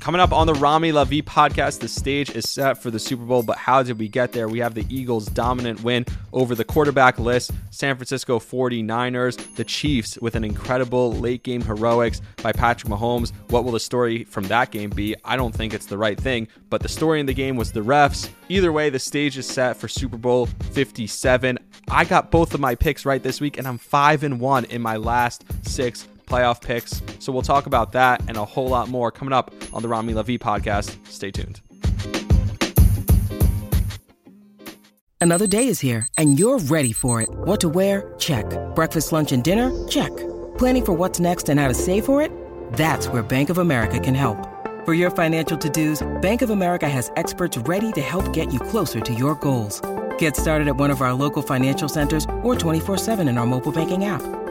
Coming up on the Rami Lavi podcast, the stage is set for the Super Bowl, but how did we get there? We have the Eagles' dominant win over the quarterback list, San Francisco 49ers, the Chiefs with an incredible late game heroics by Patrick Mahomes. What will the story from that game be? I don't think it's the right thing, but the story in the game was the refs. Either way, the stage is set for Super Bowl 57. I got both of my picks right this week, and I'm 5 and 1 in my last six playoff picks. So we'll talk about that and a whole lot more coming up on the Rami Lavi podcast. Stay tuned. Another day is here and you're ready for it. What to wear? Check. Breakfast, lunch, and dinner? Check. Planning for what's next and how to save for it? That's where Bank of America can help. For your financial to-dos, Bank of America has experts ready to help get you closer to your goals. Get started at one of our local financial centers or 24-7 in our mobile banking app.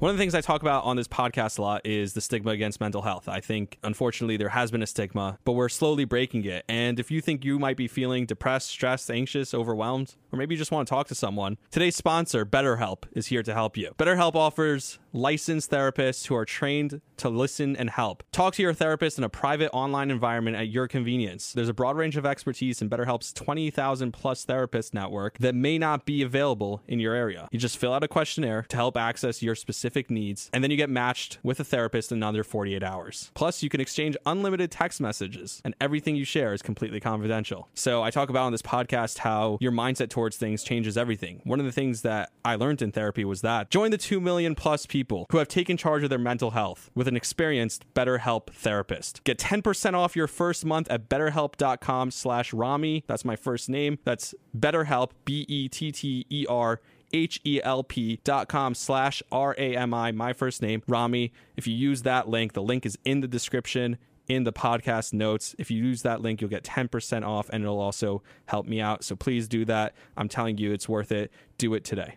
One of the things I talk about on this podcast a lot is the stigma against mental health. I think, unfortunately, there has been a stigma, but we're slowly breaking it. And if you think you might be feeling depressed, stressed, anxious, overwhelmed, or maybe you just want to talk to someone, today's sponsor, BetterHelp, is here to help you. BetterHelp offers licensed therapists who are trained to listen and help. Talk to your therapist in a private online environment at your convenience. There's a broad range of expertise in BetterHelp's 20,000 plus therapist network that may not be available in your area. You just fill out a questionnaire to help access your specific needs, and then you get matched with a therapist in under 48 hours. Plus, you can exchange unlimited text messages, and everything you share is completely confidential. So, I talk about on this podcast how your mindset towards things changes everything. One of the things that I learned in therapy was that join the 2 million plus people who have taken charge of their mental health with an experienced BetterHelp therapist. Get 10% off your first month at betterhelp.com slash Rami. That's my first name. That's BetterHelp, B-E-T-T-E-R H-E-L-P dot com slash R-A-M-I, my first name, Rami. If you use that link, the link is in the description in the podcast notes. If you use that link, you'll get 10% off and it'll also help me out. So please do that. I'm telling you, it's worth it. Do it today.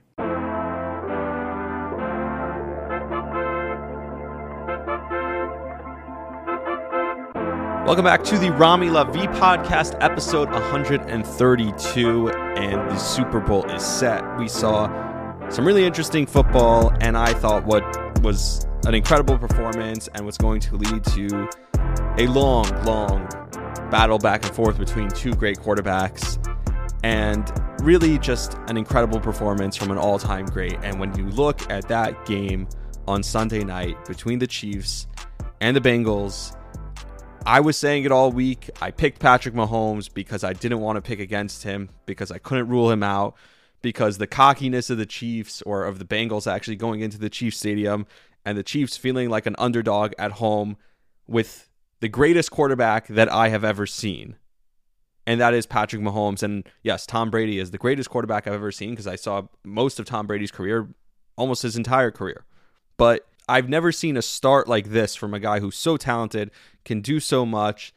Welcome back to the Rami Lavi podcast, episode 132, and the Super Bowl is set. We saw some really interesting football, and I thought what was an incredible performance and was going to lead to a long, long battle back and forth between two great quarterbacks, and really just an incredible performance from an all time great. And when you look at that game on Sunday night between the Chiefs and the Bengals, I was saying it all week. I picked Patrick Mahomes because I didn't want to pick against him, because I couldn't rule him out, because the cockiness of the Chiefs or of the Bengals actually going into the Chiefs Stadium and the Chiefs feeling like an underdog at home with the greatest quarterback that I have ever seen. And that is Patrick Mahomes. And yes, Tom Brady is the greatest quarterback I've ever seen because I saw most of Tom Brady's career, almost his entire career. But I've never seen a start like this from a guy who's so talented, can do so much,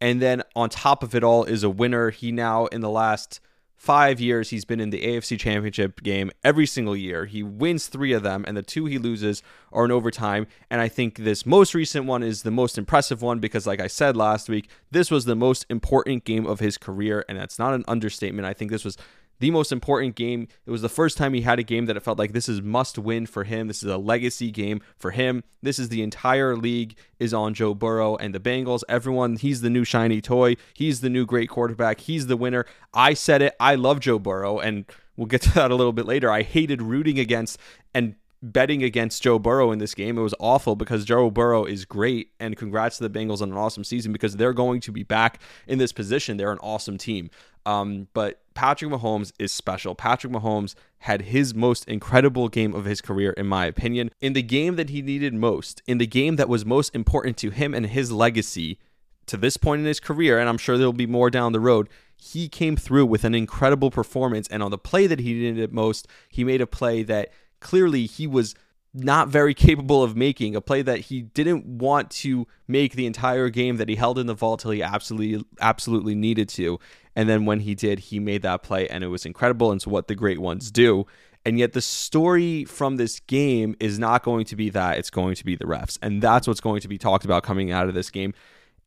and then on top of it all is a winner. He now, in the last five years, he's been in the AFC Championship game every single year. He wins three of them, and the two he loses are in overtime. And I think this most recent one is the most impressive one because, like I said last week, this was the most important game of his career, and that's not an understatement. I think this was the most important game. It was the first time he had a game that it felt like this is must win for him. This is a legacy game for him. This is the entire league is on Joe Burrow and the Bengals. Everyone, he's the new shiny toy. He's the new great quarterback. He's the winner. I said it. I love Joe Burrow and we'll get to that a little bit later. I hated rooting against and betting against Joe Burrow in this game. It was awful because Joe Burrow is great, and congrats to the Bengals on an awesome season because they're going to be back in this position. They're an awesome team. Um, but Patrick Mahomes is special. Patrick Mahomes had his most incredible game of his career, in my opinion, in the game that he needed most, in the game that was most important to him and his legacy to this point in his career, and I'm sure there'll be more down the road. He came through with an incredible performance, and on the play that he needed most, he made a play that clearly he was not very capable of making a play that he didn't want to make the entire game that he held in the vault till he absolutely absolutely needed to and then when he did he made that play and it was incredible and it's what the great ones do and yet the story from this game is not going to be that it's going to be the refs and that's what's going to be talked about coming out of this game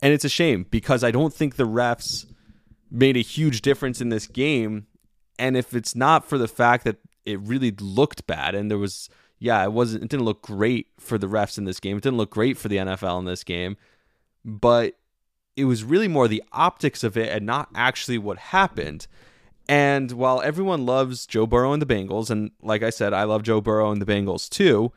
and it's a shame because I don't think the refs made a huge difference in this game. And if it's not for the fact that it really looked bad and there was yeah, it wasn't it didn't look great for the refs in this game. It didn't look great for the NFL in this game. But it was really more the optics of it and not actually what happened. And while everyone loves Joe Burrow and the Bengals, and like I said, I love Joe Burrow and the Bengals too,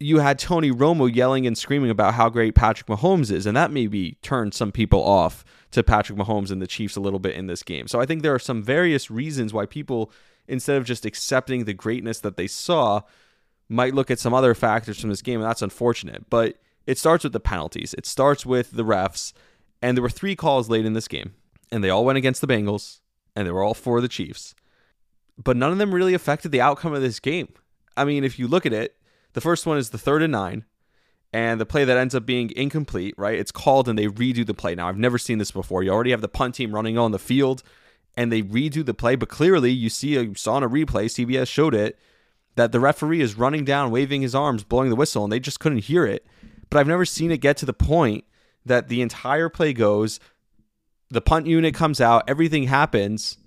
you had Tony Romo yelling and screaming about how great Patrick Mahomes is, and that maybe turned some people off to Patrick Mahomes and the Chiefs a little bit in this game. So I think there are some various reasons why people, instead of just accepting the greatness that they saw, might look at some other factors from this game, and that's unfortunate. But it starts with the penalties. It starts with the refs, and there were three calls late in this game, and they all went against the Bengals, and they were all for the Chiefs. But none of them really affected the outcome of this game. I mean, if you look at it, the first one is the third and nine, and the play that ends up being incomplete, right? It's called and they redo the play. Now, I've never seen this before. You already have the punt team running on the field and they redo the play, but clearly you see you saw on a replay, CBS showed it, that the referee is running down, waving his arms, blowing the whistle, and they just couldn't hear it. But I've never seen it get to the point that the entire play goes, the punt unit comes out, everything happens,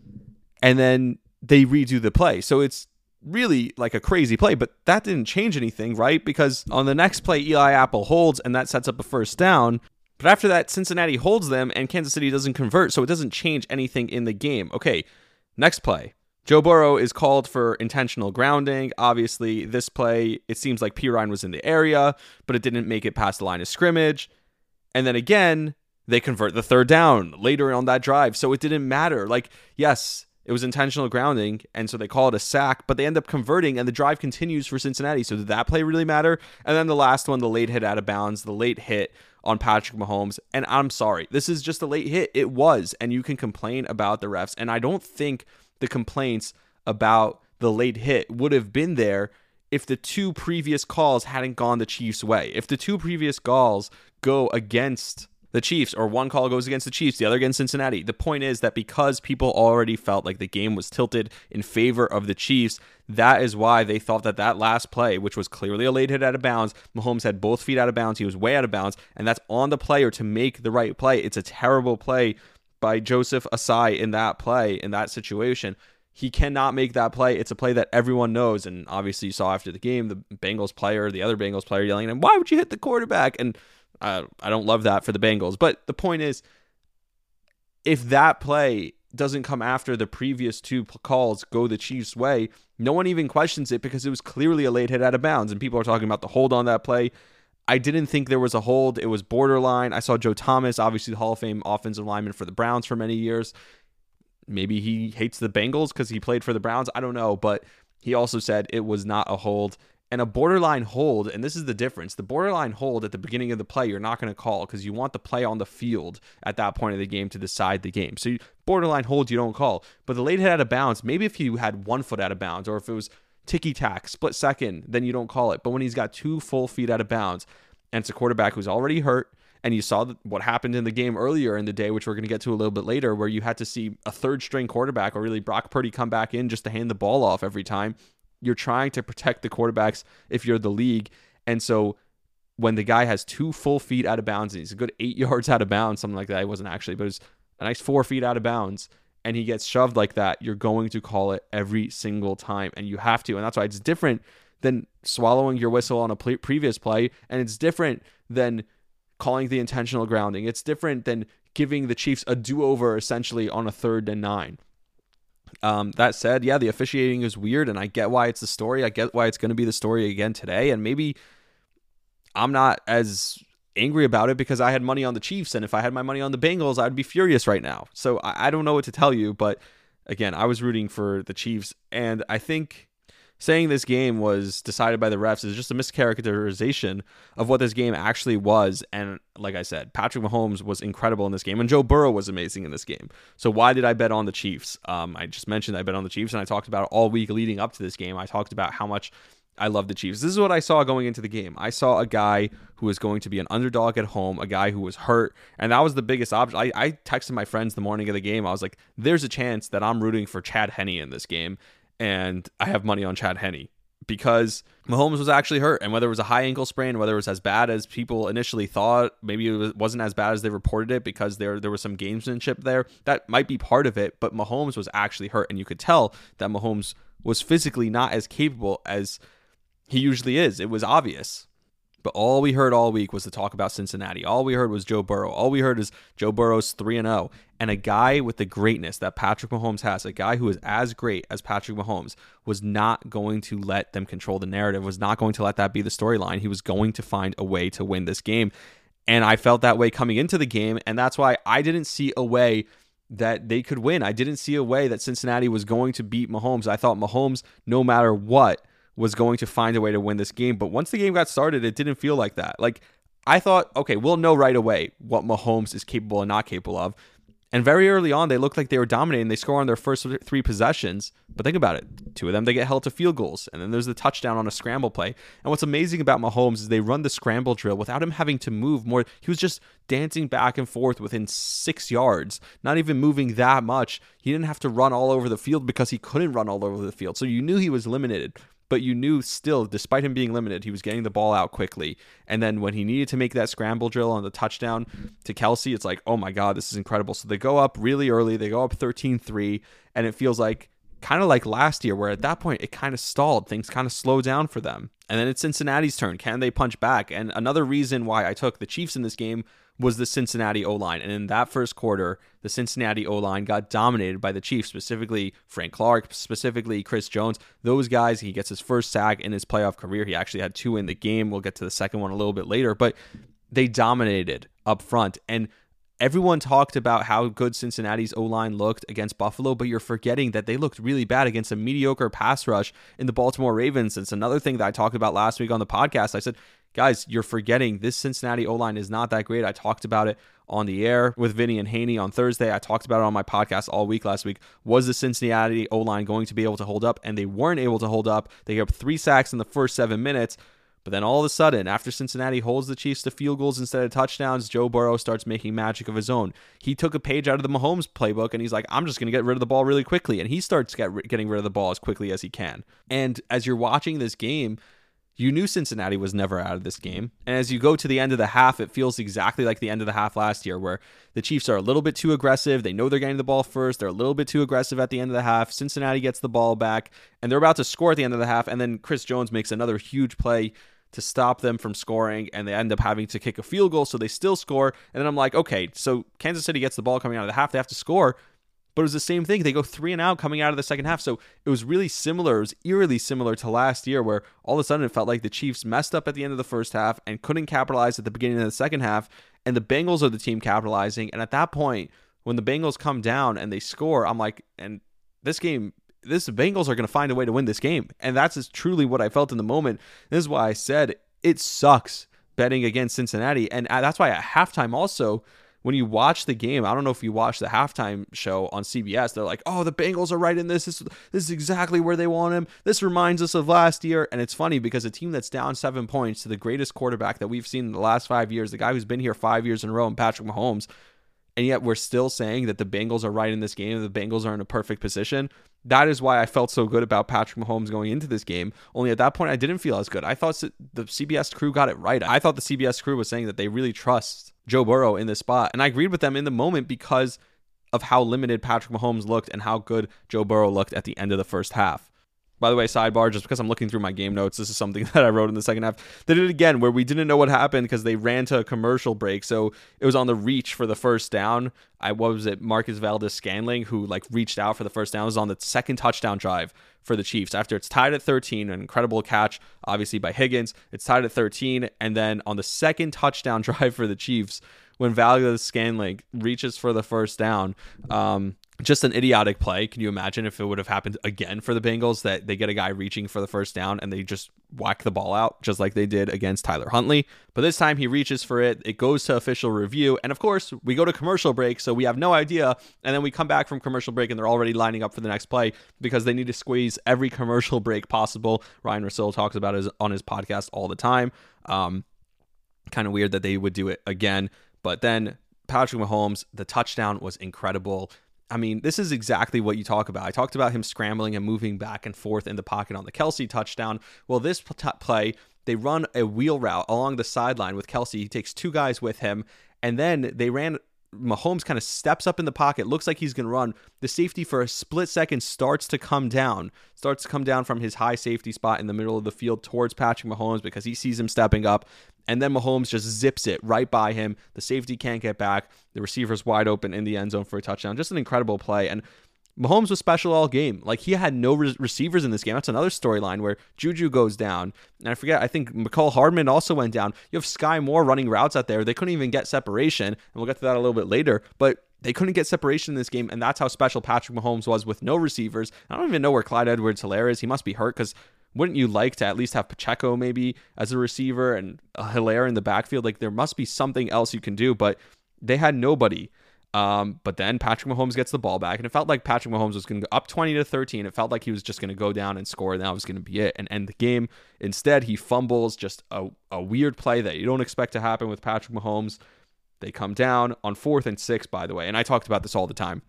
and then they redo the play. So it's really like a crazy play, but that didn't change anything, right? Because on the next play, Eli Apple holds and that sets up a first down. But after that, Cincinnati holds them and Kansas City doesn't convert, so it doesn't change anything in the game. Okay, next play. Joe Burrow is called for intentional grounding. Obviously, this play, it seems like Perine was in the area, but it didn't make it past the line of scrimmage. And then again, they convert the third down later on that drive. So it didn't matter. Like, yes, it was intentional grounding, and so they call it a sack, but they end up converting, and the drive continues for Cincinnati. So did that play really matter? And then the last one, the late hit out of bounds, the late hit on Patrick Mahomes. And I'm sorry, this is just a late hit. It was, and you can complain about the refs. And I don't think the complaints about the late hit would have been there if the two previous calls hadn't gone the Chiefs' way. If the two previous calls go against the Chiefs, or one call goes against the Chiefs, the other against Cincinnati. The point is that because people already felt like the game was tilted in favor of the Chiefs, that is why they thought that that last play, which was clearly a late hit out of bounds, Mahomes had both feet out of bounds, he was way out of bounds, and that's on the player to make the right play. It's a terrible play by Joseph Ossai in that play, in that situation. He cannot make that play. It's a play that everyone knows. And obviously, you saw after the game the Bengals player, the other Bengals player yelling at him, Why would you hit the quarterback? And I, I don't love that for the Bengals. But the point is, if that play doesn't come after the previous two calls go the Chiefs' way, no one even questions it because it was clearly a late hit out of bounds. And people are talking about the hold on that play. I didn't think there was a hold. It was borderline. I saw Joe Thomas, obviously the Hall of Fame offensive lineman for the Browns for many years. Maybe he hates the Bengals because he played for the Browns. I don't know. But he also said it was not a hold and a borderline hold, and this is the difference. The borderline hold at the beginning of the play, you're not going to call because you want the play on the field at that point of the game to decide the game. So, borderline hold, you don't call. But the late hit out of bounds, maybe if you had one foot out of bounds or if it was ticky tack, split second, then you don't call it. But when he's got two full feet out of bounds and it's a quarterback who's already hurt, and you saw what happened in the game earlier in the day, which we're going to get to a little bit later, where you had to see a third string quarterback or really Brock Purdy come back in just to hand the ball off every time you're trying to protect the quarterbacks if you're the league. And so when the guy has two full feet out of bounds and he's a good eight yards out of bounds, something like that, it wasn't actually, but it was a nice four feet out of bounds, and he gets shoved like that, you're going to call it every single time. And you have to. And that's why it's different than swallowing your whistle on a previous play. And it's different than calling the intentional grounding. It's different than giving the Chiefs a do over essentially on a third and nine. Um, that said, yeah, the officiating is weird, and I get why it's the story. I get why it's going to be the story again today, and maybe I'm not as angry about it because I had money on the Chiefs, and if I had my money on the Bengals, I'd be furious right now. So I, I don't know what to tell you, but again, I was rooting for the Chiefs, and I think saying this game was decided by the refs is just a mischaracterization of what this game actually was. And like I said, Patrick Mahomes was incredible in this game, and Joe Burrow was amazing in this game. So why did I bet on the Chiefs? Um, I just mentioned I bet on the Chiefs, and I talked about it all week leading up to this game. I talked about how much I love the Chiefs. This is what I saw going into the game. I saw a guy who was going to be an underdog at home, a guy who was hurt, and that was the biggest option. I, I texted my friends the morning of the game. I was like, "There's a chance that I'm rooting for Chad Henne in this game." And I have money on Chad Henne. because Mahomes was actually hurt. And whether it was a high ankle sprain, whether it was as bad as people initially thought, maybe it wasn't as bad as they reported it because there there was some gamesmanship there. That might be part of it. But Mahomes was actually hurt, and you could tell that Mahomes was physically not as capable as he usually is. It was obvious. But all we heard all week was the talk about Cincinnati. All we heard was Joe Burrow. All we heard is Joe Burrow's 3 and 0. And a guy with the greatness that Patrick Mahomes has, a guy who is as great as Patrick Mahomes, was not going to let them control the narrative, was not going to let that be the storyline. He was going to find a way to win this game. And I felt that way coming into the game. And that's why I didn't see a way that they could win. I didn't see a way that Cincinnati was going to beat Mahomes. I thought Mahomes, no matter what, was going to find a way to win this game. But once the game got started, it didn't feel like that. Like I thought, okay, we'll know right away what Mahomes is capable and not capable of. And very early on, they looked like they were dominating. They score on their first three possessions. But think about it two of them, they get held to field goals. And then there's the touchdown on a scramble play. And what's amazing about Mahomes is they run the scramble drill without him having to move more. He was just dancing back and forth within six yards, not even moving that much. He didn't have to run all over the field because he couldn't run all over the field. So you knew he was limited but you knew still, despite him being limited, he was getting the ball out quickly. And then when he needed to make that scramble drill on the touchdown to Kelce, it's like, oh my God, this is incredible. So they go up really early, they go up 13 3, and it feels like kind of like last year, where at that point it kind of stalled. Things kind of slowed down for them. And then it's Cincinnati's turn. Can they punch back? And another reason why I took the Chiefs in this game was the Cincinnati O line. And in that first quarter, the Cincinnati O line got dominated by the Chiefs, specifically Frank Clark, specifically Chris Jones. Those guys, he gets his first sack in his playoff career. He actually had two in the game. We'll get to the second one a little bit later, but they dominated up front. And everyone talked about how good Cincinnati's O line looked against Buffalo, but you're forgetting that they looked really bad against a mediocre pass rush in the Baltimore Ravens. It's another thing that I talked about last week on the podcast. I said, guys, you're forgetting this Cincinnati O line is not that great. I talked about it on the air with Vinny and Haney on Thursday. I talked about it on my podcast all week last week. Was the Cincinnati O line going to be able to hold up? And they weren't able to hold up. They got three sacks in the first seven minutes. But then all of a sudden, after Cincinnati holds the Chiefs to field goals instead of touchdowns, Joe Burrow starts making magic of his own. He took a page out of the Mahomes playbook and he's like, I'm just going to get rid of the ball really quickly. And he starts get, getting rid of the ball as quickly as he can. And as you're watching this game, you knew Cincinnati was never out of this game. And as you go to the end of the half, it feels exactly like the end of the half last year, where the Chiefs are a little bit too aggressive. They know they're getting the ball first. They're a little bit too aggressive at the end of the half. Cincinnati gets the ball back, and they're about to score at the end of the half. And then Chris Jones makes another huge play to stop them from scoring, and they end up having to kick a field goal, so they still score. And then I'm like, okay, so Kansas City gets the ball coming out of the half. They have to score. But it was the same thing. They go three and out coming out of the second half. So it was really similar. It was eerily similar to last year, where all of a sudden it felt like the Chiefs messed up at the end of the first half and couldn't capitalize at the beginning of the second half. And the Bengals are the team capitalizing. And at that point, when the Bengals come down and they score, I'm like, and this game, this Bengals are going to find a way to win this game. And that's truly what I felt in the moment. This is why I said it sucks betting against Cincinnati. And uh, that's why at halftime also, when you watch the game, I don't know if you watch the halftime show on CBS, they're like, oh, the Bengals are right in this. This, this is exactly where they want him. This reminds us of last year. And it's funny because a team that's down seven points to the greatest quarterback that we've seen in the last five years, the guy who's been here five years in a row, and Patrick Mahomes, and yet we're still saying that the Bengals are right in this game, the Bengals are in a perfect position. That is why I felt so good about Patrick Mahomes going into this game. Only at that point, I didn't feel as good. I thought the CBS crew got it right. I thought the CBS crew was saying that they really trust Joe Burrow in this spot. And I agreed with them in the moment because of how limited Patrick Mahomes looked and how good Joe Burrow looked at the end of the first half. By the way, sidebar, just because I'm looking through my game notes, this is something that I wrote in the second half. They did it again where we didn't know what happened because they ran to a commercial break. So it was on the reach for the first down. I was it, Marquez Valdes-Scantling, who like reached out for the first down. It was on the second touchdown drive for the Chiefs. After it's tied at 13, an incredible catch, obviously by Higgins. It's tied at 13, and then on the second touchdown drive for the Chiefs, when Valdes-Scantling reaches for the first down, um, just an idiotic play. Can you imagine if it would have happened again for the Bengals that they get a guy reaching for the first down and they just whack the ball out just like they did against Tyler Huntley? But this time he reaches for it. It goes to official review. And of course, we go to commercial break, so we have no idea. And then we come back from commercial break and they're already lining up for the next play because they need to squeeze every commercial break possible. Ryan Russell talks about it on his podcast all the time. Um, kind of weird that they would do it again. But then Patrick Mahomes, the touchdown was incredible I mean, this is exactly what you talk about. I talked about him scrambling and moving back and forth in the pocket on the Kelce touchdown. Well, this play, they run a wheel route along the sideline with Kelce. He takes two guys with him, and then they ran Mahomes kind of steps up in the pocket, looks like he's going to run. The safety for a split second starts to come down, starts to come down from his high safety spot in the middle of the field towards Patrick Mahomes because he sees him stepping up. And then Mahomes just zips it right by him. The safety can't get back. The receiver's wide open in the end zone for a touchdown. Just an incredible play. And Mahomes was special all game. Like he had no re- receivers in this game. That's another storyline where Juju goes down. And I forget, I think Mecole Hardman also went down. You have Skyy Moore running routes out there. They couldn't even get separation. And we'll get to that a little bit later. But they couldn't get separation in this game. And that's how special Patrick Mahomes was with no receivers. I don't even know where Clyde Edwards Helaire is. He must be hurt because wouldn't you like to at least have Pacheco maybe as a receiver and a Helaire in the backfield? Like there must be something else you can do. But they had nobody. Um, but then Patrick Mahomes gets the ball back, and it felt like Patrick Mahomes was going to go up 20 to 13. It felt like he was just going to go down and score, and that was going to be it and end the game. Instead, he fumbles just a, a weird play that you don't expect to happen with Patrick Mahomes. They come down on fourth and six, by the way, and I talked about this all the time.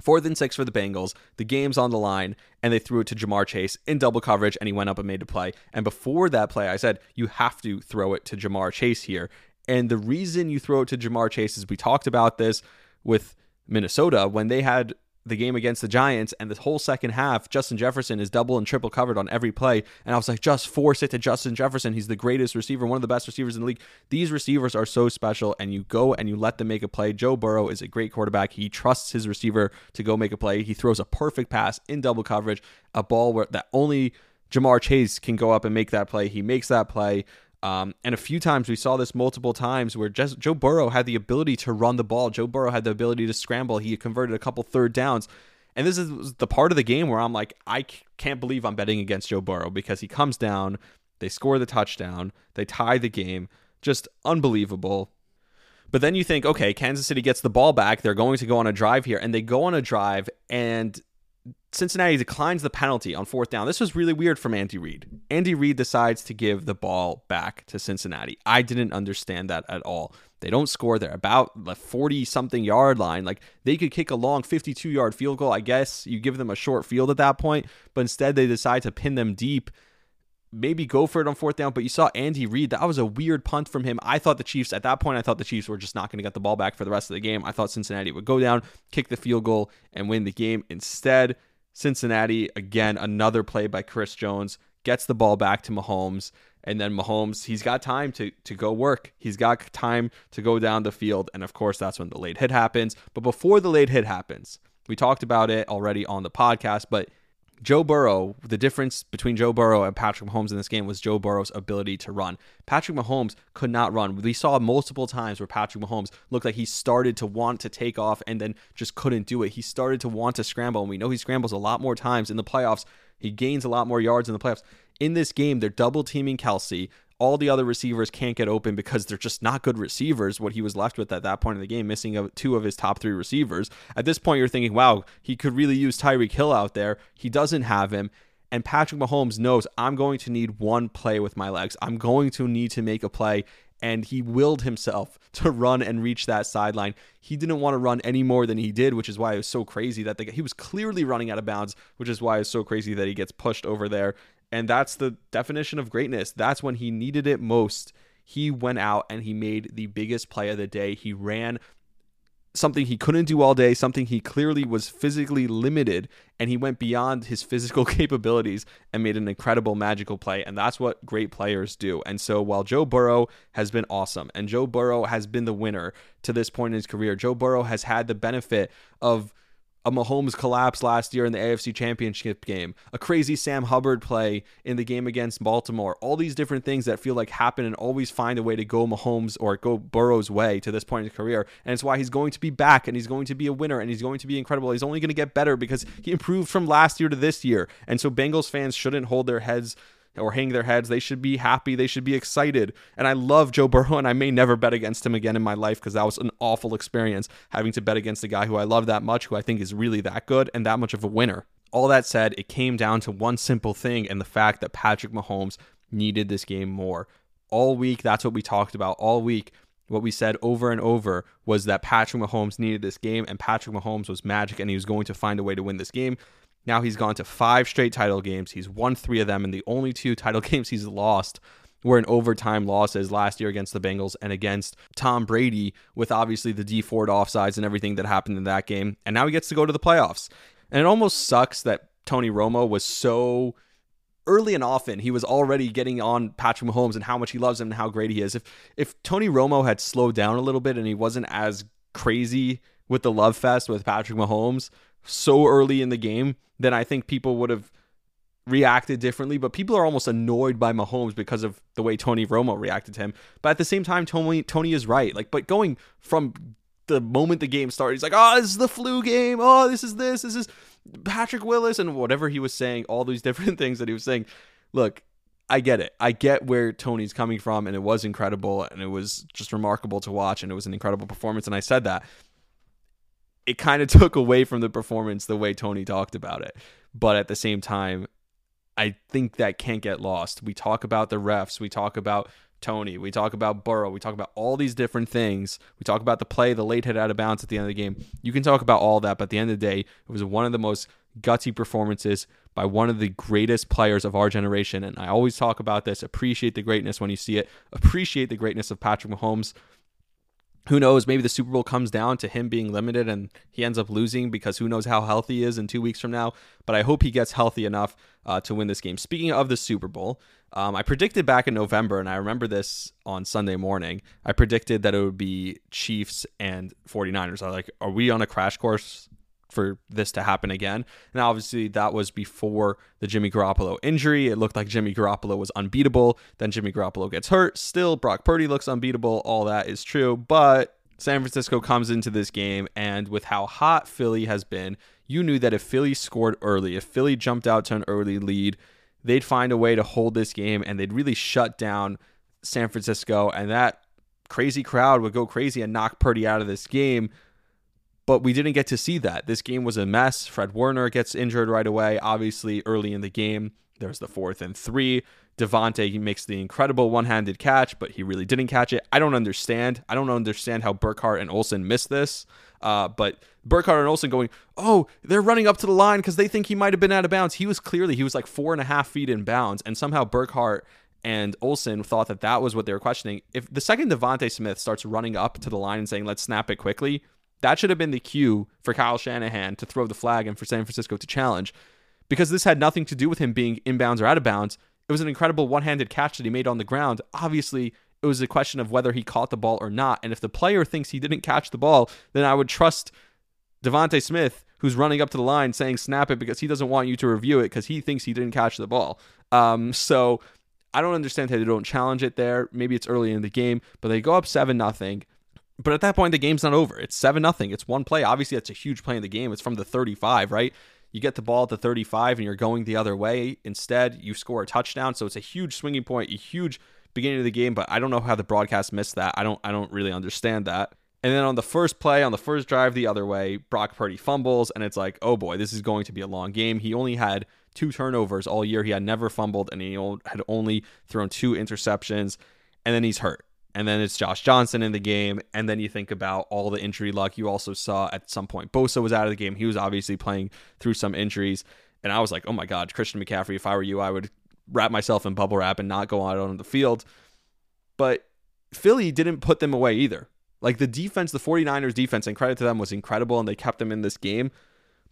Fourth and six for the Bengals. The game's on the line, and they threw it to Ja'Marr Chase in double coverage, and he went up and made a play. And before that play, I said, you have to throw it to Ja'Marr Chase here. And the reason you throw it to Ja'Marr Chase is we talked about this with Minnesota when they had the game against the Giants and the whole second half, Justin Jefferson is double and triple covered on every play. And I was like, just force it to Justin Jefferson. He's the greatest receiver, one of the best receivers in the league. These receivers are so special, and you go and you let them make a play. Joe Burrow is a great quarterback. He trusts his receiver to go make a play. He throws a perfect pass in double coverage, a ball where that only Ja'Marr Chase can go up and make that play. He makes that play. Um, and a few times we saw this multiple times where just, Joe Burrow had the ability to run the ball. Joe Burrow had the ability to scramble. He converted a couple third downs. And this is the part of the game where I'm like, I can't believe I'm betting against Joe Burrow because he comes down, they score the touchdown, they tie the game. Just unbelievable. But then you think, okay, Kansas City gets the ball back. They're going to go on a drive here. And they go on a drive, and Cincinnati declines the penalty on fourth down. This was really weird from Andy Reid. Andy Reid decides to give the ball back to Cincinnati. I didn't understand that at all. They don't score. They're about the 40 something yard line. Like they could kick a long 52 yard field goal. I guess you give them a short field at that point, but instead they decide to pin them deep. Maybe go for it on fourth down, but you saw Andy Reid. That was a weird punt from him. I thought the Chiefs, at that point, I thought the Chiefs were just not going to get the ball back for the rest of the game. I thought Cincinnati would go down, kick the field goal, and win the game. Instead, Cincinnati, again, another play by Chris Jones, gets the ball back to Mahomes. And then Mahomes, he's got time to, to go work. He's got time to go down the field. And of course, that's when the late hit happens. But before the late hit happens, we talked about it already on the podcast, but Joe Burrow, the difference between Joe Burrow and Patrick Mahomes in this game was Joe Burrow's ability to run. Patrick Mahomes could not run. We saw multiple times where Patrick Mahomes looked like he started to want to take off and then just couldn't do it. He started to want to scramble, and we know he scrambles a lot more times in the playoffs. He gains a lot more yards in the playoffs. In this game, they're double teaming Kelce all the other receivers can't get open because they're just not good receivers. What he was left with at that point in the game, missing two of his top three receivers. At this point, you're thinking, wow, he could really use Tyreek Hill out there. He doesn't have him. And Patrick Mahomes knows I'm going to need one play with my legs. I'm going to need to make a play. And he willed himself to run and reach that sideline. He didn't want to run any more than he did, which is why it was so crazy that the, he was clearly running out of bounds, which is why it's so crazy that he gets pushed over there and that's the definition of greatness. That's when he needed it most. He went out and he made the biggest play of the day. He ran something he couldn't do all day, something he clearly was physically limited, and he went beyond his physical capabilities and made an incredible magical play. And that's what great players do. And so while Joe Burrow has been awesome and Joe Burrow has been the winner to this point in his career, Joe Burrow has had the benefit of a Mahomes collapse last year in the AFC Championship game, a crazy Sam Hubbard play in the game against Baltimore, all these different things that feel like happen and always find a way to go Mahomes or go Burrow's way to this point in his career. And it's why he's going to be back and he's going to be a winner and he's going to be incredible. He's only going to get better because he improved from last year to this year. And so Bengals fans shouldn't hold their heads or hang their heads. They should be happy. They should be excited. And I love Joe Burrow, and I may never bet against him again in my life because that was an awful experience having to bet against a guy who I love that much, who I think is really that good and that much of a winner. All that said, it came down to one simple thing and the fact that Patrick Mahomes needed this game more. All week, that's what we talked about all week. what we said over and over was that Patrick Mahomes needed this game, and Patrick Mahomes was magic, and he was going to find a way to win this game. Now he's gone to five straight title games. He's won three of them, and the only two title games he's lost were in overtime losses last year against the Bengals and against Tom Brady, with obviously the Dee Ford offsides and everything that happened in that game. And now he gets to go to the playoffs. And it almost sucks that Tony Romo was so early and often he was already getting on Patrick Mahomes and how much he loves him and how great he is. If if Tony Romo had slowed down a little bit and he wasn't as crazy with the love fest with Patrick Mahomes so early in the game, then I think people would have reacted differently. But people are almost annoyed by Mahomes because of the way Tony Romo reacted to him. But at the same time, Tony Tony is right. Like, but going from the moment the game started, he's like, "Oh, this is the flu game. Oh, this is this. This is Patrick Willis," and whatever he was saying, all these different things that he was saying. Look, I get it. I get where Tony's coming from, and it was incredible, and it was just remarkable to watch, and it was an incredible performance. And I said that it kind of took away from the performance the way Tony talked about it. But at the same time, I think that can't get lost. We talk about the refs, we talk about Tony, we talk about Burrow, we talk about all these different things. We talk about the play, the late hit out of bounds at the end of the game. You can talk about all that, but at the end of the day, it was one of the most gutsy performances by one of the greatest players of our generation. And I always talk about this appreciate the greatness when you see it, appreciate the greatness of Patrick Mahomes who knows? Maybe the Super Bowl comes down to him being limited and he ends up losing because who knows how healthy he is in two weeks from now. But I hope he gets healthy enough uh, to win this game. Speaking of the Super Bowl, um, I predicted back in November, and I remember this on Sunday morning. I predicted that it would be Chiefs and 49ers. I was like, are we on a crash course for this to happen again. And obviously, that was before the Jimmy Garoppolo injury. It looked like Jimmy Garoppolo was unbeatable. Then Jimmy Garoppolo gets hurt. Still, Brock Purdy looks unbeatable. All that is true. But San Francisco comes into this game, and with how hot Philly has been, you knew that if Philly scored early, if Philly jumped out to an early lead, they'd find a way to hold this game and they'd really shut down San Francisco. And that crazy crowd would go crazy and knock Purdy out of this game but we didn't get to see that. This game was a mess. Fred Warner gets injured right away, obviously, early in the game. There's the fourth and three. DeVonta he makes the incredible one-handed catch, but he really didn't catch it. I don't understand. I don't understand how Burkhardt and Olsen missed this. Uh, but Burkhardt and Olsen going, oh, they're running up to the line because they think he might have been out of bounds. He was clearly he was like four and a half feet in bounds, and somehow Burkhardt and Olsen thought that that was what they were questioning. If the second DeVonta Smith starts running up to the line and saying, let's snap it quickly, that should have been the cue for Kyle Shanahan to throw the flag and for San Francisco to challenge because this had nothing to do with him being inbounds or out of bounds. It was an incredible one handed catch that he made on the ground. Obviously, it was a question of whether he caught the ball or not. And if the player thinks he didn't catch the ball, then I would trust DeVonta Smith, who's running up to the line saying snap it because he doesn't want you to review it because he thinks he didn't catch the ball. Um, so I don't understand how they don't challenge it there. Maybe it's early in the game, but they go up 7 nothing. But at that point, the game's not over. It's 7 nothing. It's one play. Obviously, that's a huge play in the game. It's from the 35, right? You get the ball at the 35 and you're going the other way. Instead, you score a touchdown. So it's a huge swinging point, a huge beginning of the game, but I don't know how the broadcast missed that. I don't I don't really understand that. And then on the first play, on the first drive the other way, Brock Purdy fumbles, and it's like, oh boy, this is going to be a long game. He only had two turnovers all year. He had never fumbled, and he had only thrown two interceptions, and then he's hurt and then it's Josh Johnson in the game, and then you think about all the injury luck you also saw at some point. Bosa was out of the game; he was obviously playing through some injuries, and I was like, "Oh my God, Christian McCaffrey! If I were you, I would wrap myself in bubble wrap and not go out on the field." But Philly didn't put them away either. Like the defense, the 49ers defense, and credit to them, was incredible, and they kept them in this game.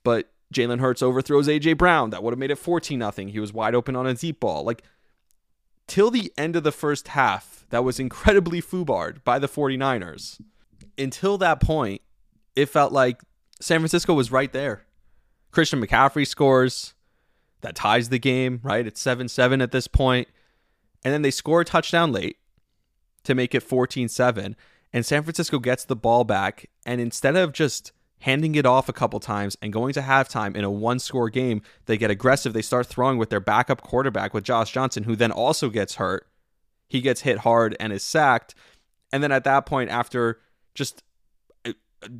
But Jalen Hurts overthrows AJ Brown. That would have made it 14 nothing. He was wide open on a deep ball. Like till the end of the first half that was incredibly foobarred by the 49ers. Until that point, it felt like San Francisco was right there. Christian McCaffrey scores that ties the game, right? It's 7 7 at this point. And then they score a touchdown late to make it 14 7. And San Francisco gets the ball back. And instead of just handing it off a couple times and going to halftime in a one score game. They get aggressive. They start throwing with their backup quarterback, with Josh Johnson, who then also gets hurt. He gets hit hard and is sacked. And then at that point, after just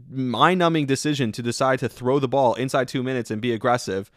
mind numbing decision to decide to throw the ball inside two minutes and be aggressive,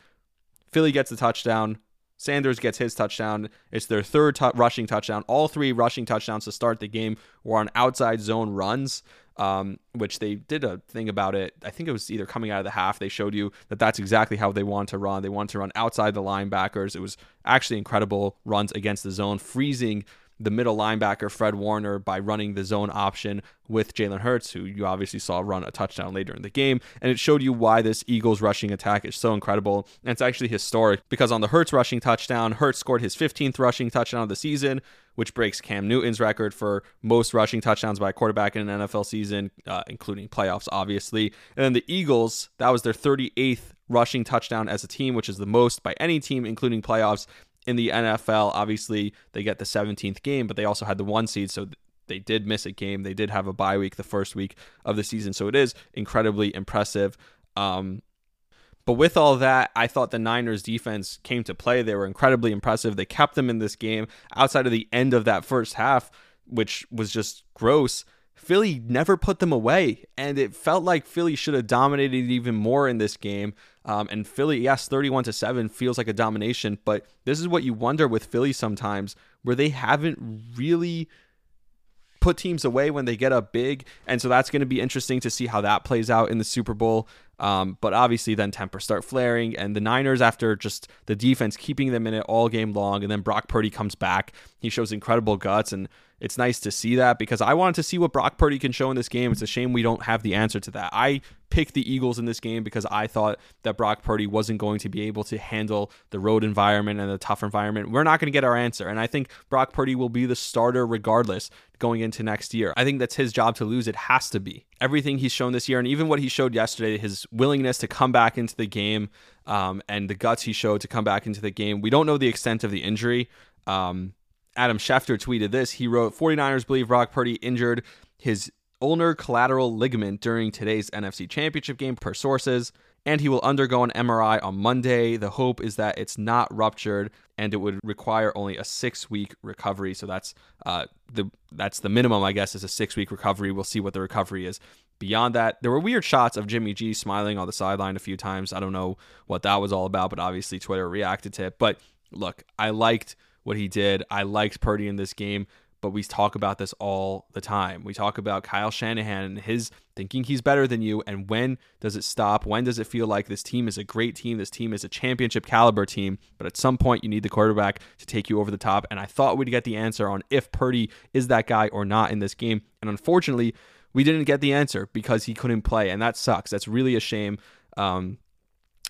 Philly gets the touchdown. Sanders gets his touchdown. It's their third t- rushing touchdown. All three rushing touchdowns to start the game were on outside zone runs, um, which they did a thing about it. I think it was either coming out of the half. They showed you that that's exactly how they want to run. They want to run outside the linebackers. It was actually incredible runs against the zone, freezing the middle linebacker Fred Warner by running the zone option with Jalen Hurts, who you obviously saw run a touchdown later in the game. And it showed you why this Eagles rushing attack is so incredible. And it's actually historic because on the Hurts rushing touchdown, Hurts scored his 15th rushing touchdown of the season, which breaks Cam Newton's record for most rushing touchdowns by a quarterback in an NFL season, uh, including playoffs, obviously. And then the Eagles, that was their 38th rushing touchdown as a team, which is the most by any team, including playoffs in the NFL. Obviously, they get the 17th game, but they also had the one seed, so they did miss a game. They did have a bye week the first week of the season, so it is incredibly impressive. Um, but with all that, I thought the Niners defense came to play. They were incredibly impressive. They kept them in this game outside of the end of that first half, which was just gross. Philly never put them away, and it felt like Philly should have dominated even more in this game. Um, and Philly, yes, 31 to 7 feels like a domination, but this is what you wonder with Philly sometimes, where they haven't really put teams away when they get up big. And so that's going to be interesting to see how that plays out in the Super Bowl. Um, but obviously, then tempers start flaring, and the Niners, after just the defense keeping them in it all game long, and then Brock Purdy comes back, he shows incredible guts, and it's nice to see that because I wanted to see what Brock Purdy can show in this game. It's a shame we don't have the answer to that. I picked the Eagles in this game because I thought that Brock Purdy wasn't going to be able to handle the road environment and the tough environment. We're not going to get our answer, and I think Brock Purdy will be the starter regardless going into next year. I think that's his job to lose. It has to be everything he's shown this year, and even what he showed yesterday, his willingness to come back into the game um, and the guts he showed to come back into the game. We don't know the extent of the injury. Um, Adam Schefter tweeted this. He wrote 49ers believe Brock Purdy injured his ulnar collateral ligament during today's NFC Championship game, per sources, and he will undergo an MRI on Monday. The hope is that it's not ruptured and it would require only a six week recovery. So that's uh, the that's the minimum, I guess, is a six week recovery. We'll see what the recovery is Beyond that, there were weird shots of Jimmy G smiling on the sideline a few times. I don't know what that was all about, but obviously Twitter reacted to it. But look, I liked what he did. I liked Purdy in this game, but we talk about this all the time. We talk about Kyle Shanahan and his thinking he's better than you. And when does it stop? When does it feel like this team is a great team? This team is a championship caliber team, but at some point you need the quarterback to take you over the top. And I thought we'd get the answer on if Purdy is that guy or not in this game. And unfortunately, we didn't get the answer because he couldn't play, and that sucks. That's really a shame. Um,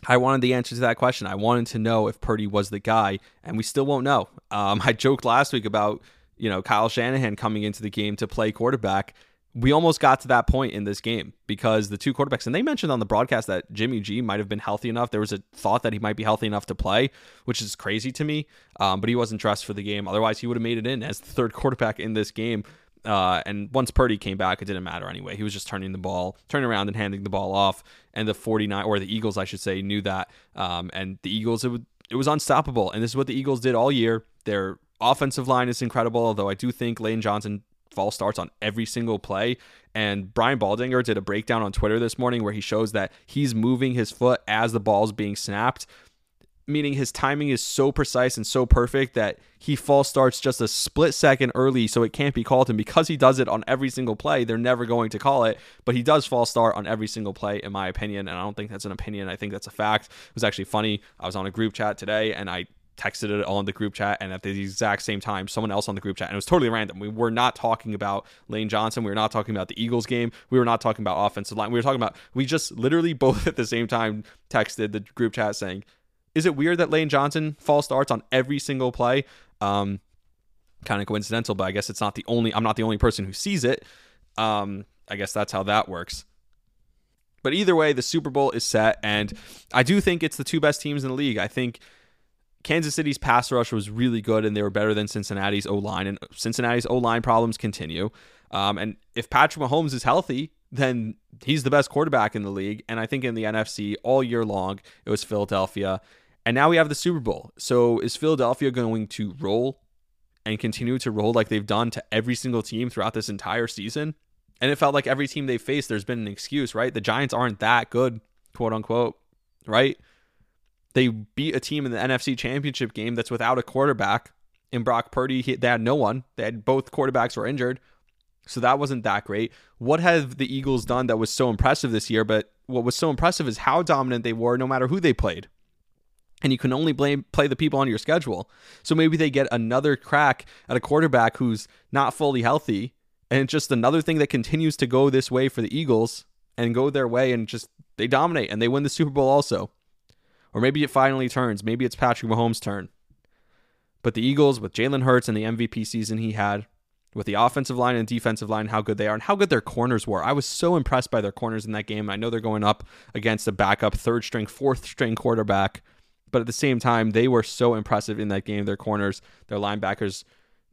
I wanted the answer to that question. I wanted to know if Purdy was the guy, and we still won't know. Um, I joked last week about you know Kyle Shanahan coming into the game to play quarterback. We almost got to that point in this game because the two quarterbacks, and they mentioned on the broadcast that Jimmy G might have been healthy enough. There was a thought that he might be healthy enough to play, which is crazy to me. Um, but he wasn't dressed for the game. Otherwise, he would have made it in as the third quarterback in this game. Uh, and once Purdy came back, it didn't matter anyway. He was just turning the ball, turning around and handing the ball off. And the 49 or the Eagles, I should say, knew that. Um, and the Eagles, it, it was unstoppable. And this is what the Eagles did all year. Their offensive line is incredible, although I do think Lane Johnson false starts on every single play. And Brian Baldinger did a breakdown on Twitter this morning where he shows that he's moving his foot as the ball's being snapped meaning his timing is so precise and so perfect that he false starts just a split second early, so it can't be called. And because he does it on every single play, they're never going to call it. But he does false start on every single play, in my opinion. And I don't think that's an opinion. I think that's a fact. It was actually funny. I was on a group chat today and I texted it all in the group chat and at the exact same time someone else on the group chat and it was totally random we were not talking about lane johnson we were not talking about the eagles game we were not talking about offensive line we were talking about we just literally both at the same time texted the group chat saying is it weird that Lane Johnson false starts on every single play? Um, kind of coincidental, but I guess it's not the only. I'm not the only person who sees it. Um, I guess that's how that works. But either way, the Super Bowl is set, and I do think it's the two best teams in the league. I think Kansas City's pass rush was really good, and they were better than Cincinnati's O line, and Cincinnati's O line problems continue. Um, and if Patrick Mahomes is healthy, then he's the best quarterback in the league. And I think in the NFC all year long, it was Philadelphia. And now we have the Super Bowl. So is Philadelphia going to roll and continue to roll like they've done to every single team throughout this entire season? And it felt like every team they faced, there's been an excuse, right? The Giants aren't that good, quote unquote, right? They beat a team in the NFC Championship game that's without a quarterback. In Brock Purdy, he, they had no one. They had both quarterbacks were injured. So that wasn't that great. What have the Eagles done that was so impressive this year? But what was so impressive is how dominant they were no matter who they played. And you can only blame play the people on your schedule. So maybe they get another crack at a quarterback who's not fully healthy. And it's just another thing that continues to go this way for the Eagles and go their way and just they dominate and they win the Super Bowl also. Or maybe it finally turns. Maybe it's Patrick Mahomes' turn. But the Eagles, with Jalen Hurts and the MVP season he had, with the offensive line and defensive line, how good they are and how good their corners were. I was so impressed by their corners in that game. I know they're going up against a backup, third string, fourth string quarterback, but at the same time, they were so impressive in that game. Their corners, their linebackers,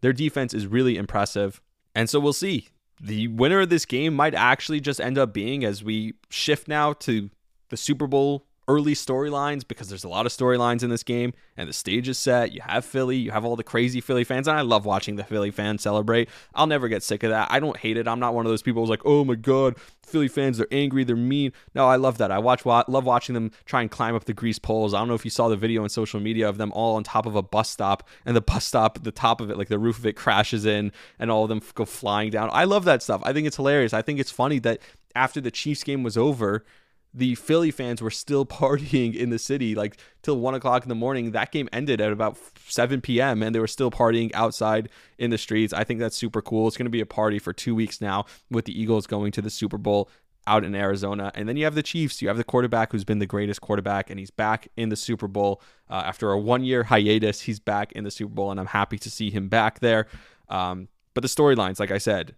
their defense is really impressive. And so we'll see. The winner of this game might actually just end up being, as we shift now to the Super Bowl early storylines because there's a lot of storylines in this game and the stage is set. You have Philly, you have all the crazy Philly fans, and I love watching the Philly fans celebrate. I'll never get sick of that. I don't hate it. I'm not one of those people who's like, oh my God, Philly fans, they're angry, they're mean. No, I love that. I watch love watching them try and climb up the grease poles. I don't know if you saw the video on social media of them all on top of a bus stop and the bus stop, the top of it, like the roof of it crashes in and all of them go flying down. I love that stuff. I think it's hilarious. I think it's funny that after the Chiefs game was over, the Philly fans were still partying in the city like till one o'clock in the morning. That game ended at about 7 p.m. and they were still partying outside in the streets. I think that's super cool. It's going to be a party for two weeks now with the Eagles going to the Super Bowl out in Arizona. And then you have the Chiefs. You have the quarterback who's been the greatest quarterback, and he's back in the Super Bowl uh, after a one year hiatus. He's back in the Super Bowl, and I'm happy to see him back there. Um, but the storylines, like I said,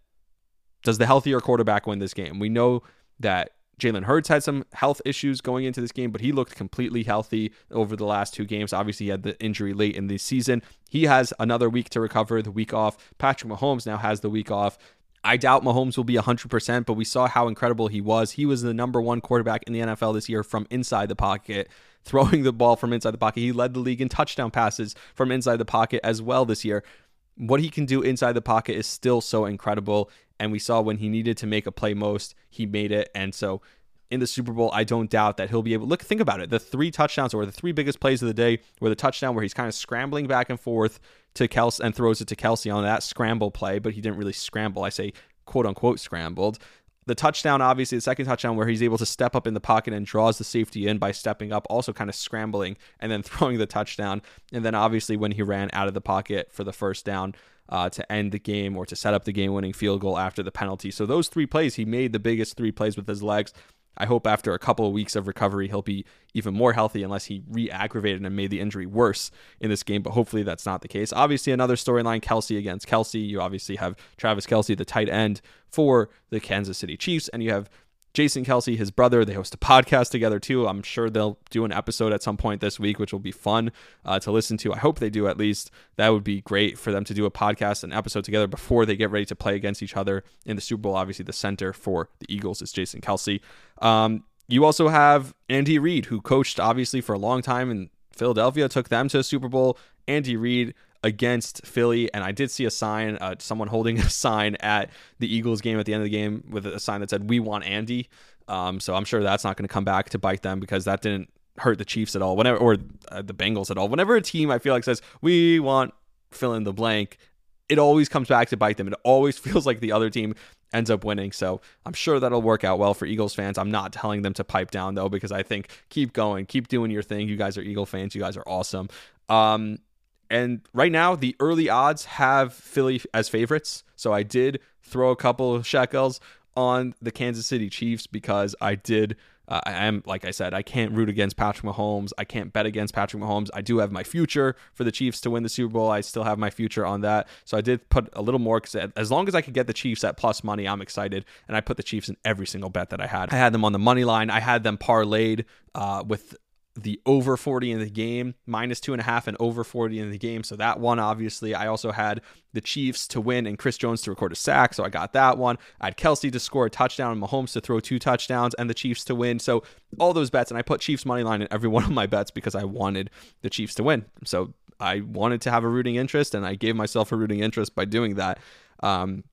does the healthier quarterback win this game? We know that Jalen Hurts had some health issues going into this game, but he looked completely healthy over the last two games. Obviously, he had the injury late in the season. He has another week to recover, the week off. Patrick Mahomes now has the week off. I doubt Mahomes will be 100%, but we saw how incredible he was. He was the number one quarterback in the NFL this year from inside the pocket, throwing the ball from inside the pocket. He led the league in touchdown passes from inside the pocket as well this year. What he can do inside the pocket is still so incredible. And we saw when he needed to make a play most, he made it. And so in the Super Bowl, I don't doubt that he'll be able. Look, think about it. The three touchdowns or the three biggest plays of the day were the touchdown where he's kind of scrambling back and forth to Kelce and throws it to Kelce on that scramble play, but he didn't really scramble. I say quote unquote scrambled. The touchdown, obviously, the second touchdown where he's able to step up in the pocket and draws the safety in by stepping up, also kind of scrambling and then throwing the touchdown. And then obviously when he ran out of the pocket for the first down uh, to end the game or to set up the game winning field goal after the penalty. So those three plays, he made the biggest three plays with his legs. I hope after a couple of weeks of recovery, he'll be even more healthy unless he re aggravated and made the injury worse in this game. But hopefully that's not the case. Obviously, another storyline Kelce against Kelce. You obviously have Travis Kelce, the tight end for the Kansas City Chiefs, and you have Jason Kelce, his brother, they host a podcast together too. I'm sure they'll do an episode at some point this week, which will be fun uh, to listen to. I hope they do at least. That would be great for them to do a podcast, an episode together before they get ready to play against each other in the Super Bowl. Obviously, the center for the Eagles is Jason Kelce. Um, you also have Andy Reid, who coached obviously for a long time in Philadelphia, took them to a Super Bowl. Andy Reid against Philly, and I did see a sign, uh, someone holding a sign at the Eagles game at the end of the game with a sign that said "We want Andy." Um, so I'm sure that's not going to come back to bite them because that didn't hurt the Chiefs at all. Whenever or uh, the Bengals at all. Whenever a team I feel like says "We want fill in the blank," it always comes back to bite them. It always feels like the other team ends up winning. So I'm sure that'll work out well for Eagles fans. I'm not telling them to pipe down though, because I think keep going, keep doing your thing. You guys are Eagle fans. You guys are awesome. Um, and right now, the early odds have Philly as favorites. So I did throw a couple of shekels on the Kansas City Chiefs because I did. Uh, I am, like I said, I can't root against Patrick Mahomes. I can't bet against Patrick Mahomes. I do have my future for the Chiefs to win the Super Bowl. I still have my future on that. So I did put a little more because as long as I could get the Chiefs at plus money, I'm excited. And I put the Chiefs in every single bet that I had. I had them on the money line. I had them parlayed uh, with the over 40 in the game, minus two and a half, and over 40 in the game. So that one, obviously, I also had the Chiefs to win and Chris Jones to record a sack. So I got that one. I had Kelce to score a touchdown and Mahomes to throw two touchdowns and the Chiefs to win. So all those bets, and I put Chiefs money line in every one of my bets because I wanted the Chiefs to win. So I wanted to have a rooting interest, and I gave myself a rooting interest by doing that. Um,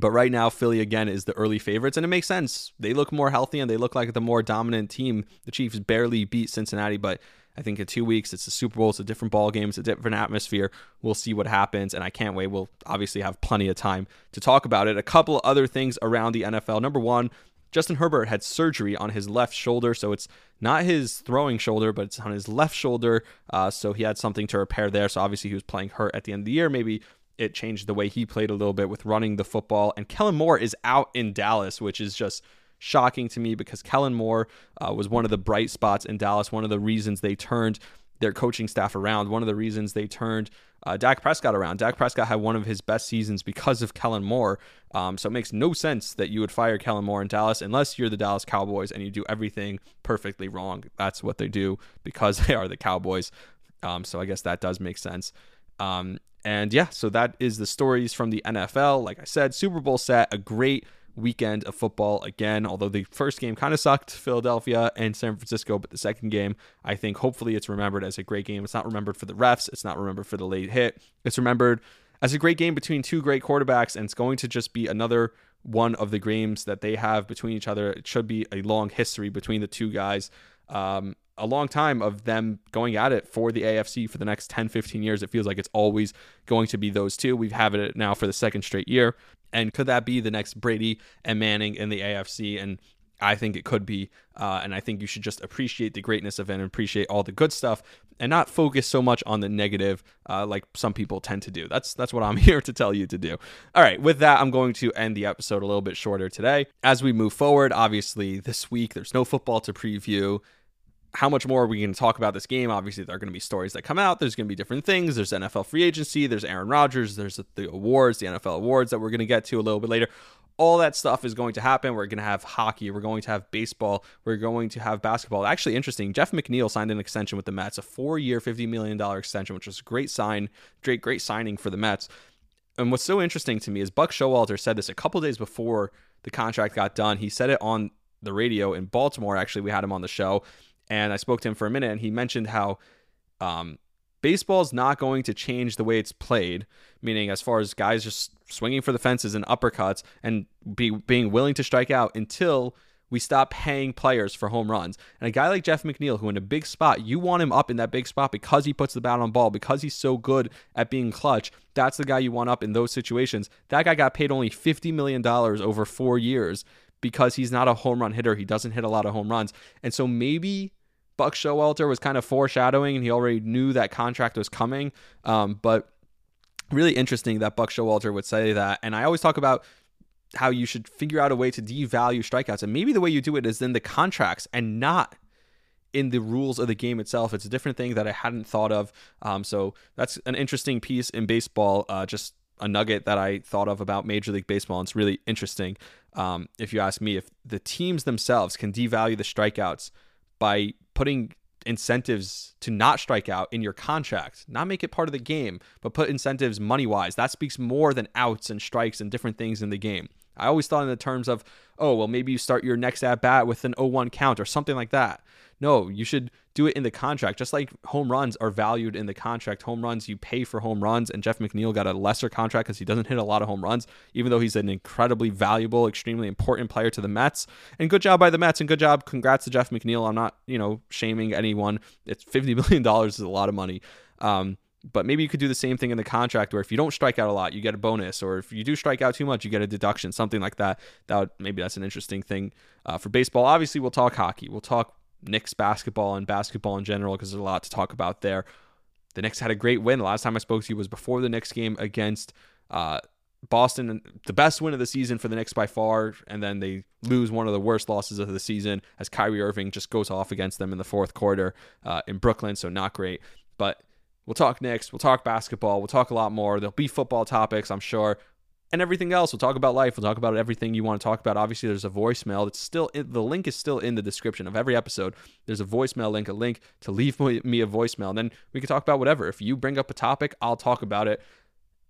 But right now, Philly again is the early favorites, and it makes sense. They look more healthy and they look like the more dominant team. The Chiefs barely beat Cincinnati, but I think in two weeks it's the Super Bowl. It's a different ball game. It's a different atmosphere. We'll see what happens, and I can't wait. We'll obviously have plenty of time to talk about it. A couple other things around the NFL. Number one, Justin Herbert had surgery on his left shoulder, so it's not his throwing shoulder, but it's on his left shoulder. Uh, so he had something to repair there. So obviously he was playing hurt at the end of the year. Maybe it changed the way he played a little bit with running the football. And Kellen Moore is out in Dallas, which is just shocking to me because Kellen Moore uh, was one of the bright spots in Dallas, one of the reasons they turned their coaching staff around, one of the reasons they turned uh, Dak Prescott around. Dak Prescott had one of his best seasons because of Kellen Moore. Um, so it makes no sense that you would fire Kellen Moore in Dallas unless you're the Dallas Cowboys and you do everything perfectly wrong. That's what they do because they are the Cowboys. Um, so I guess that does make sense. Um, and yeah, so that is the stories from the NFL. Like I said, Super Bowl set, a great weekend of football again. Although the first game kind of sucked, Philadelphia and San Francisco, but the second game, I think hopefully it's remembered as a great game. It's not remembered for the refs, it's not remembered for the late hit. It's remembered as a great game between two great quarterbacks, and it's going to just be another one of the games that they have between each other. It should be a long history between the two guys. Um, a long time of them going at it for the AFC for the next 10, 15 years. It feels like it's always going to be those two. We've had it now for the second straight year. And could that be the next Brady and Manning in the AFC? And I think it could be. Uh, and I think you should just appreciate the greatness of it and appreciate all the good stuff and not focus so much on the negative uh, like some people tend to do. That's that's what I'm here to tell you to do. All right, with that, I'm going to end the episode a little bit shorter today. As we move forward, obviously, this week there's no football to preview how much more are we going to talk about this game? Obviously, there are going to be stories that come out. There's going to be different things. There's NFL free agency. There's Aaron Rodgers. There's the awards, the NFL awards that we're going to get to a little bit later. All that stuff is going to happen. We're going to have hockey. We're going to have baseball. We're going to have basketball. Actually, interesting. Jeff McNeil signed an extension with the Mets, a four-year, fifty million dollar extension, which was a great sign, great, great signing for the Mets. And what's so interesting to me is Buck Showalter said this a couple days before the contract got done. He said it on the radio in Baltimore. Actually, we had him on the show and I spoke to him for a minute, and he mentioned how um, baseball's not going to change the way it's played, meaning as far as guys just swinging for the fences and uppercuts and be, being willing to strike out until we stop paying players for home runs. And a guy like Jeff McNeil, who in a big spot, you want him up in that big spot because he puts the bat on ball, because he's so good at being clutch. That's the guy you want up in those situations. That guy got paid only $50 million over four years because he's not a home run hitter. He doesn't hit a lot of home runs. And so maybe Buck Showalter was kind of foreshadowing and he already knew that contract was coming. Um, but really interesting that Buck Showalter would say that. And I always talk about how you should figure out a way to devalue strikeouts. And maybe the way you do it is in the contracts and not in the rules of the game itself. It's a different thing that I hadn't thought of. Um, so that's an interesting piece in baseball. Uh, just a nugget that I thought of about Major League Baseball. And it's really interesting. Um, if you ask me, if the teams themselves can devalue the strikeouts by putting incentives to not strike out in your contract, not make it part of the game, but put incentives money wise. That speaks more than outs and strikes and different things in the game. I always thought in the terms of, oh, well, maybe you start your next at bat with an 0 1 count or something like that. No, you should do it in the contract. Just like home runs are valued in the contract. Home runs, you pay for home runs. And Jeff McNeil got a lesser contract because he doesn't hit a lot of home runs, even though he's an incredibly valuable, extremely important player to the Mets. And good job by the Mets and good job. Congrats to Jeff McNeil. I'm not, you know, shaming anyone. It's $50 million is a lot of money. Um, but maybe you could do the same thing in the contract where if you don't strike out a lot, you get a bonus, or if you do strike out too much, you get a deduction, something like that. That would, maybe that's an interesting thing uh, for baseball. Obviously, we'll talk hockey. We'll talk Knicks basketball and basketball in general because there's a lot to talk about there. The Knicks had a great win. The last time I spoke to you was before the Knicks game against uh, Boston, the best win of the season for the Knicks by far, and then they lose one of the worst losses of the season as Kyrie Irving just goes off against them in the fourth quarter uh, in Brooklyn. So not great, but we'll talk Knicks, we'll talk basketball, we'll talk a lot more. There'll be football topics, I'm sure and everything else. We'll talk about life. We'll talk about everything you want to talk about. Obviously, there's a voicemail. It's still in, the link is still in the description of every episode. There's a voicemail link, a link to leave me a voicemail, and then we can talk about whatever. If you bring up a topic, I'll talk about it,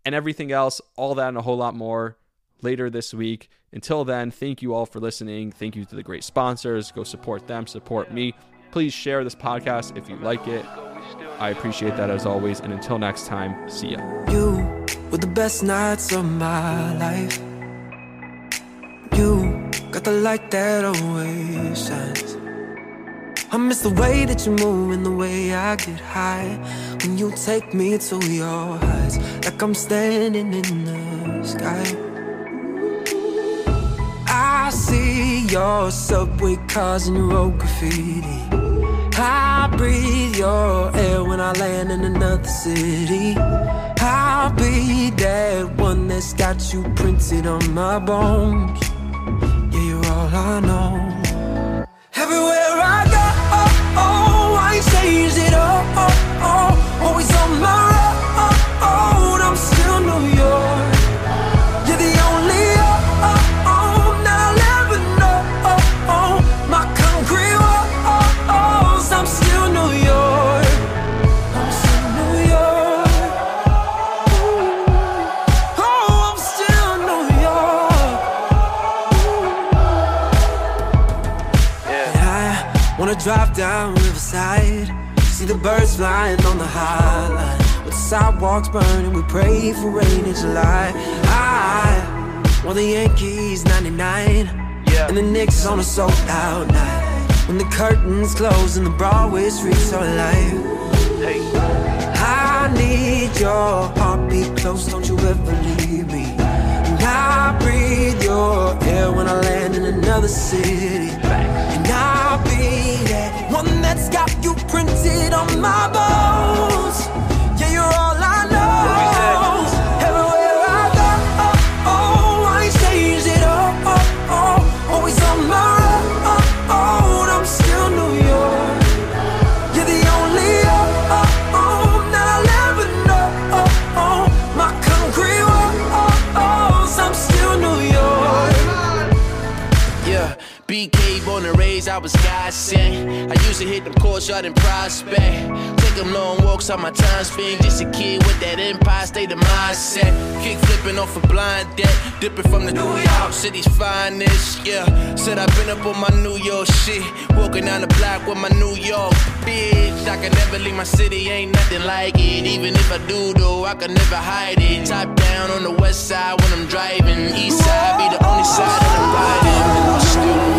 and everything else, all that and a whole lot more later this week. Until then, thank you all for listening. Thank you to the great sponsors. Go support them, support me. Please share this podcast if you like it. I appreciate that as always. And until next time, see ya. You were the best nights of my life. You got the light that always shines. I miss the way that you move and the way I get high when you take me to your heights, like I'm standing in the sky. I see your subway cars and your road graffiti. I breathe your air when I land in another city. I'll be that one that's got you printed on my bones. Yeah, you're all I know. Everywhere drive down Riverside, see the birds flying on the High Line. With the sidewalks burning, we pray for rain in July. I want the Yankees 99, yeah. and the Knicks on a sold out night. When the curtains close and the Broadway streets are alive. I need your heartbeat close, don't you ever leave me. And I breathe your air when I land in another city. I'll that one that's got you printed on my bones. Yeah, you're all I raised, I was God sent. I used to hit them courts out in prospect. Take them long walks on my time spent. Just a kid with that empire state of mindset. Kick flipping off a blind deck. Dipping from the New York City's finest. Yeah, said I've been up on my New York shit. Walking down the block with my New York bitch. I can never leave my city, ain't nothing like it. Even if I do, though, I can never hide it. Top down on the west side when I'm driving. East side be the only side that I'm riding.